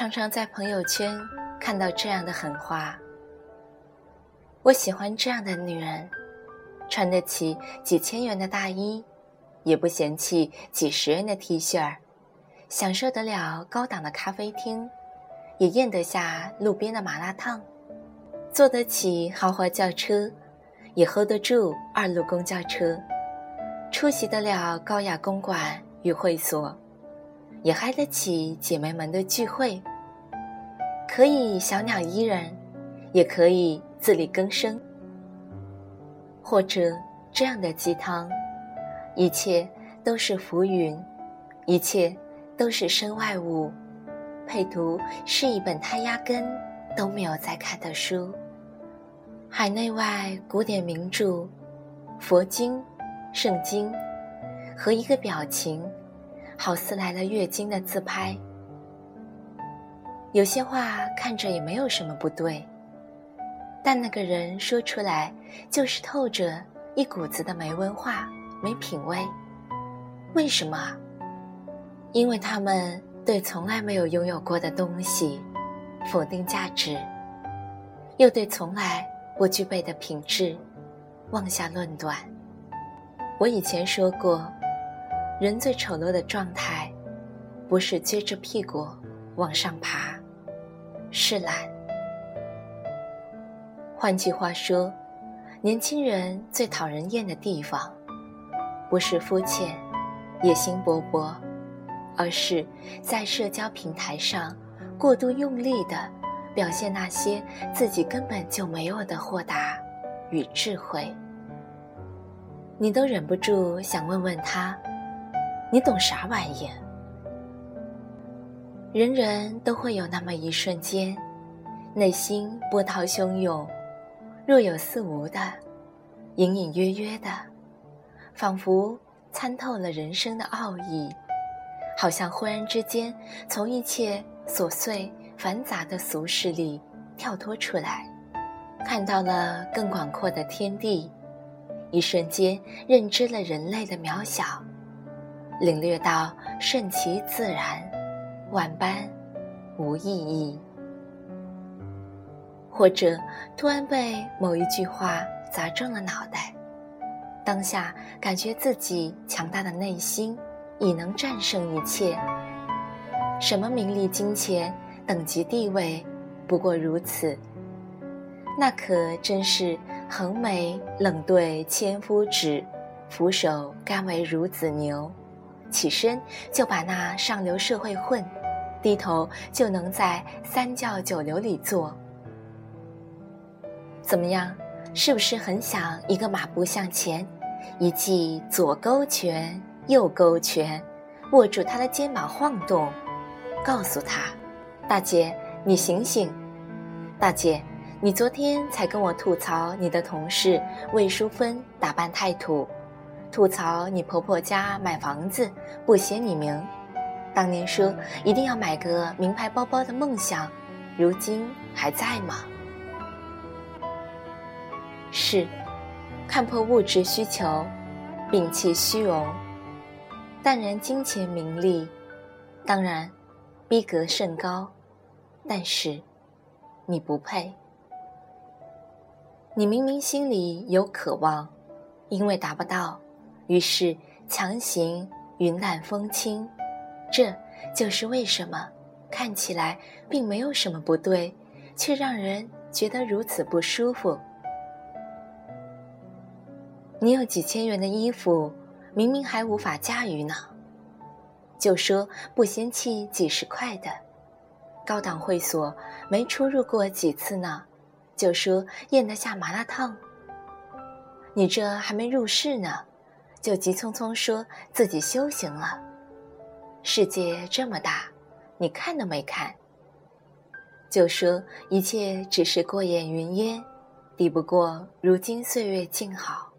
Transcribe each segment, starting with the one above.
常常在朋友圈看到这样的狠话。我喜欢这样的女人，穿得起几千元的大衣，也不嫌弃几十元的 T 恤儿，享受得了高档的咖啡厅，也咽得下路边的麻辣烫，坐得起豪华轿车，也 hold 得住二路公交车，出席得了高雅公馆与会所，也嗨得起姐妹们的聚会，可以小鸟依人，也可以。自力更生，或者这样的鸡汤，一切都是浮云，一切都是身外物。配图是一本他压根都没有在看的书，海内外古典名著、佛经、圣经和一个表情，好似来了月经的自拍。有些话看着也没有什么不对。但那个人说出来，就是透着一股子的没文化、没品味。为什么？因为他们对从来没有拥有过的东西否定价值，又对从来不具备的品质妄下论断。我以前说过，人最丑陋的状态，不是撅着屁股往上爬，是懒。换句话说，年轻人最讨人厌的地方，不是肤浅、野心勃勃，而是在社交平台上过度用力的表现那些自己根本就没有的豁达与智慧。你都忍不住想问问他：“你懂啥玩意？”人人都会有那么一瞬间，内心波涛汹涌。若有似无的，隐隐约约的，仿佛参透了人生的奥义，好像忽然之间从一切琐碎繁杂的俗世里跳脱出来，看到了更广阔的天地，一瞬间认知了人类的渺小，领略到顺其自然，万般无意义。或者突然被某一句话砸中了脑袋，当下感觉自己强大的内心已能战胜一切。什么名利金钱等级地位，不过如此。那可真是横眉冷对千夫指，俯首甘为孺子牛。起身就把那上流社会混，低头就能在三教九流里坐。怎么样？是不是很想一个马步向前，一记左勾拳、右勾拳，握住他的肩膀晃动，告诉他：“大姐，你醒醒！大姐，你昨天才跟我吐槽你的同事魏淑芬打扮太土，吐槽你婆婆家买房子不写你名，当年说一定要买个名牌包包的梦想，如今还在吗？”是，看破物质需求，摒弃虚荣，淡然金钱名利，当然，逼格甚高，但是，你不配。你明明心里有渴望，因为达不到，于是强行云淡风轻。这就是为什么看起来并没有什么不对，却让人觉得如此不舒服。你有几千元的衣服，明明还无法驾驭呢，就说不嫌弃几十块的；高档会所没出入过几次呢，就说咽得下麻辣烫。你这还没入世呢，就急匆匆说自己修行了。世界这么大，你看都没看，就说一切只是过眼云烟，抵不过如今岁月静好。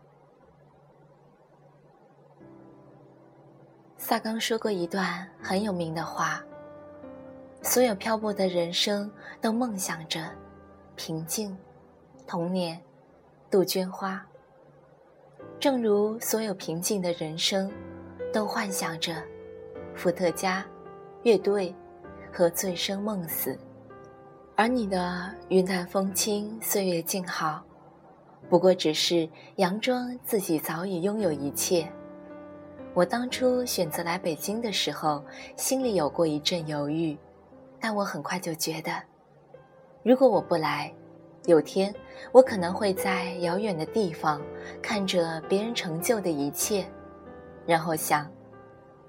萨冈说过一段很有名的话：“所有漂泊的人生都梦想着平静、童年、杜鹃花。正如所有平静的人生都幻想着伏特加、乐队和醉生梦死，而你的云淡风轻、岁月静好，不过只是佯装自己早已拥有一切。我当初选择来北京的时候，心里有过一阵犹豫，但我很快就觉得，如果我不来，有天我可能会在遥远的地方看着别人成就的一切，然后想，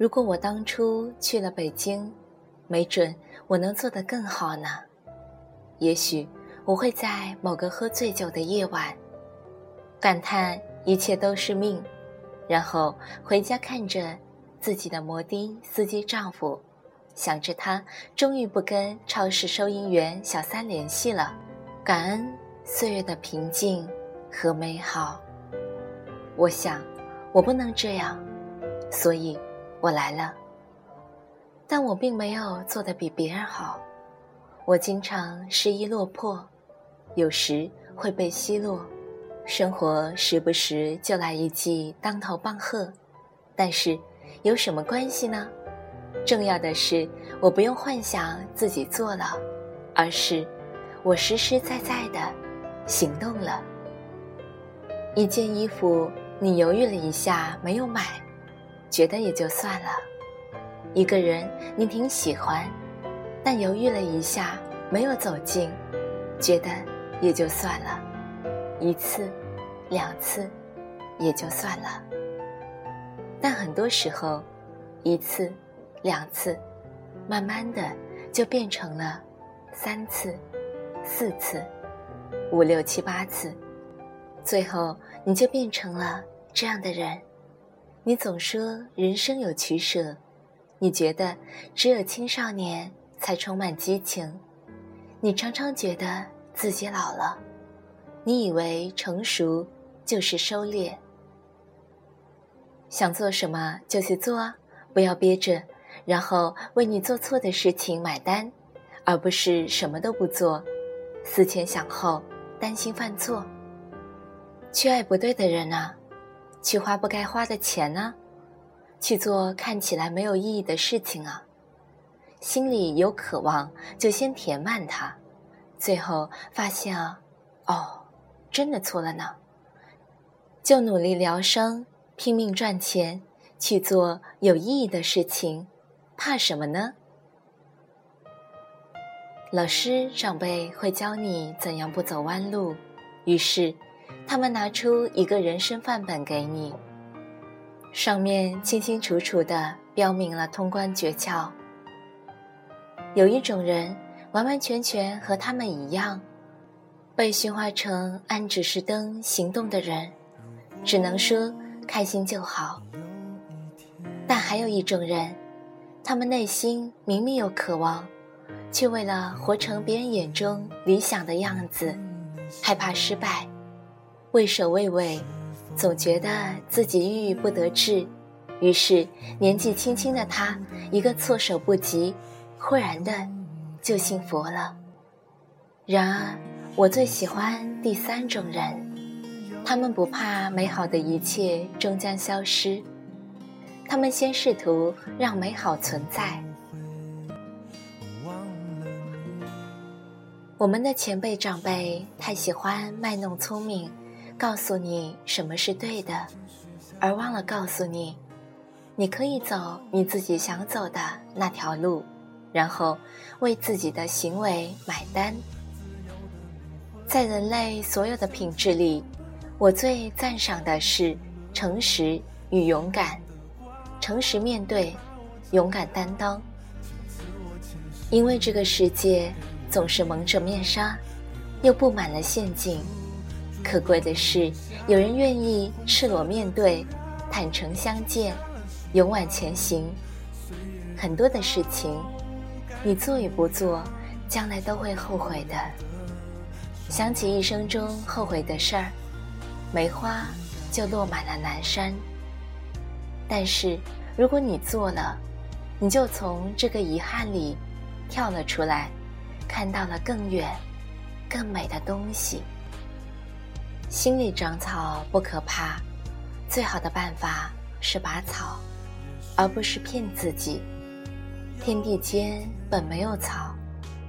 如果我当初去了北京，没准我能做得更好呢。也许我会在某个喝醉酒的夜晚，感叹一切都是命。然后回家看着自己的摩的司机丈夫，想着他终于不跟超市收银员小三联系了，感恩岁月的平静和美好。我想，我不能这样，所以我来了。但我并没有做得比别人好，我经常失意落魄，有时会被奚落。生活时不时就来一记当头棒喝，但是有什么关系呢？重要的是我不用幻想自己做了，而是我实实在在的行动了。一件衣服你犹豫了一下没有买，觉得也就算了；一个人你挺喜欢，但犹豫了一下没有走近，觉得也就算了。一次，两次，也就算了。但很多时候，一次，两次，慢慢的就变成了三次、四次、五六七八次，最后你就变成了这样的人。你总说人生有取舍，你觉得只有青少年才充满激情，你常常觉得自己老了。你以为成熟就是收敛，想做什么就去做啊，不要憋着，然后为你做错的事情买单，而不是什么都不做，思前想后，担心犯错。去爱不对的人啊，去花不该花的钱呢，去做看起来没有意义的事情啊。心里有渴望，就先填满它，最后发现啊，哦。真的错了呢，就努力疗伤，拼命赚钱，去做有意义的事情，怕什么呢？老师长辈会教你怎样不走弯路，于是他们拿出一个人生范本给你，上面清清楚楚的标明了通关诀窍。有一种人，完完全全和他们一样。被驯化成按指示灯行动的人，只能说开心就好。但还有一种人，他们内心明明有渴望，却为了活成别人眼中理想的样子，害怕失败，畏首畏尾，总觉得自己郁郁不得志。于是年纪轻轻的他，一个措手不及，忽然的就信佛了。然而。我最喜欢第三种人，他们不怕美好的一切终将消失，他们先试图让美好存在。我们的前辈长辈太喜欢卖弄聪明，告诉你什么是对的，而忘了告诉你，你可以走你自己想走的那条路，然后为自己的行为买单。在人类所有的品质里，我最赞赏的是诚实与勇敢。诚实面对，勇敢担当。因为这个世界总是蒙着面纱，又布满了陷阱。可贵的是，有人愿意赤裸面对，坦诚相见，勇往前行。很多的事情，你做与不做，将来都会后悔的。想起一生中后悔的事儿，梅花就落满了南山。但是如果你做了，你就从这个遗憾里跳了出来，看到了更远、更美的东西。心里长草不可怕，最好的办法是拔草，而不是骗自己。天地间本没有草，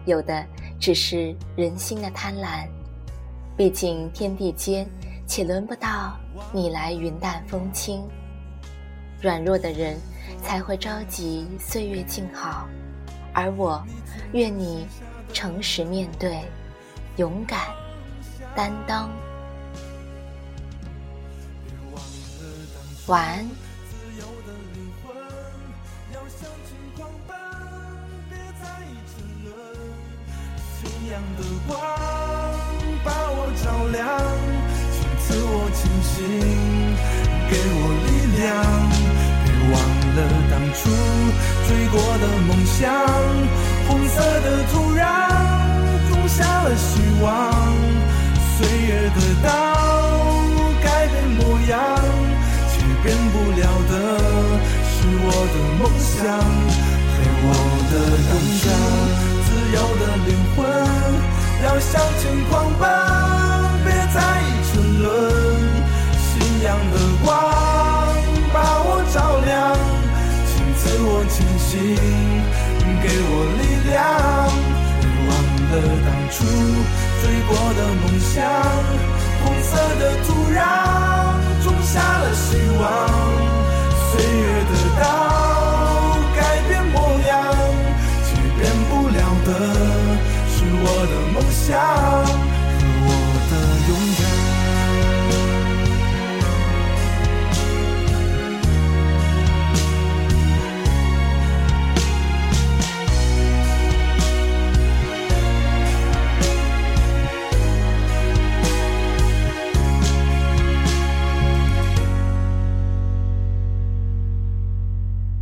有的只是人心的贪婪。毕竟天地间，且轮不到你来云淡风轻。软弱的人才会着急岁月静好，而我愿你诚实面对，勇敢担当。晚安。样的光把我照亮，请赐我清醒，给我力量。别忘了当初追过的梦想，红色的土壤种下了希望。梦想黑我的梦想，自由的灵魂要向前狂奔，别再沉沦。信仰的光把我照亮，请自我前行，给我力量。别忘了当初追过的梦想，红色的土壤种下了希望，岁月的刀。Down.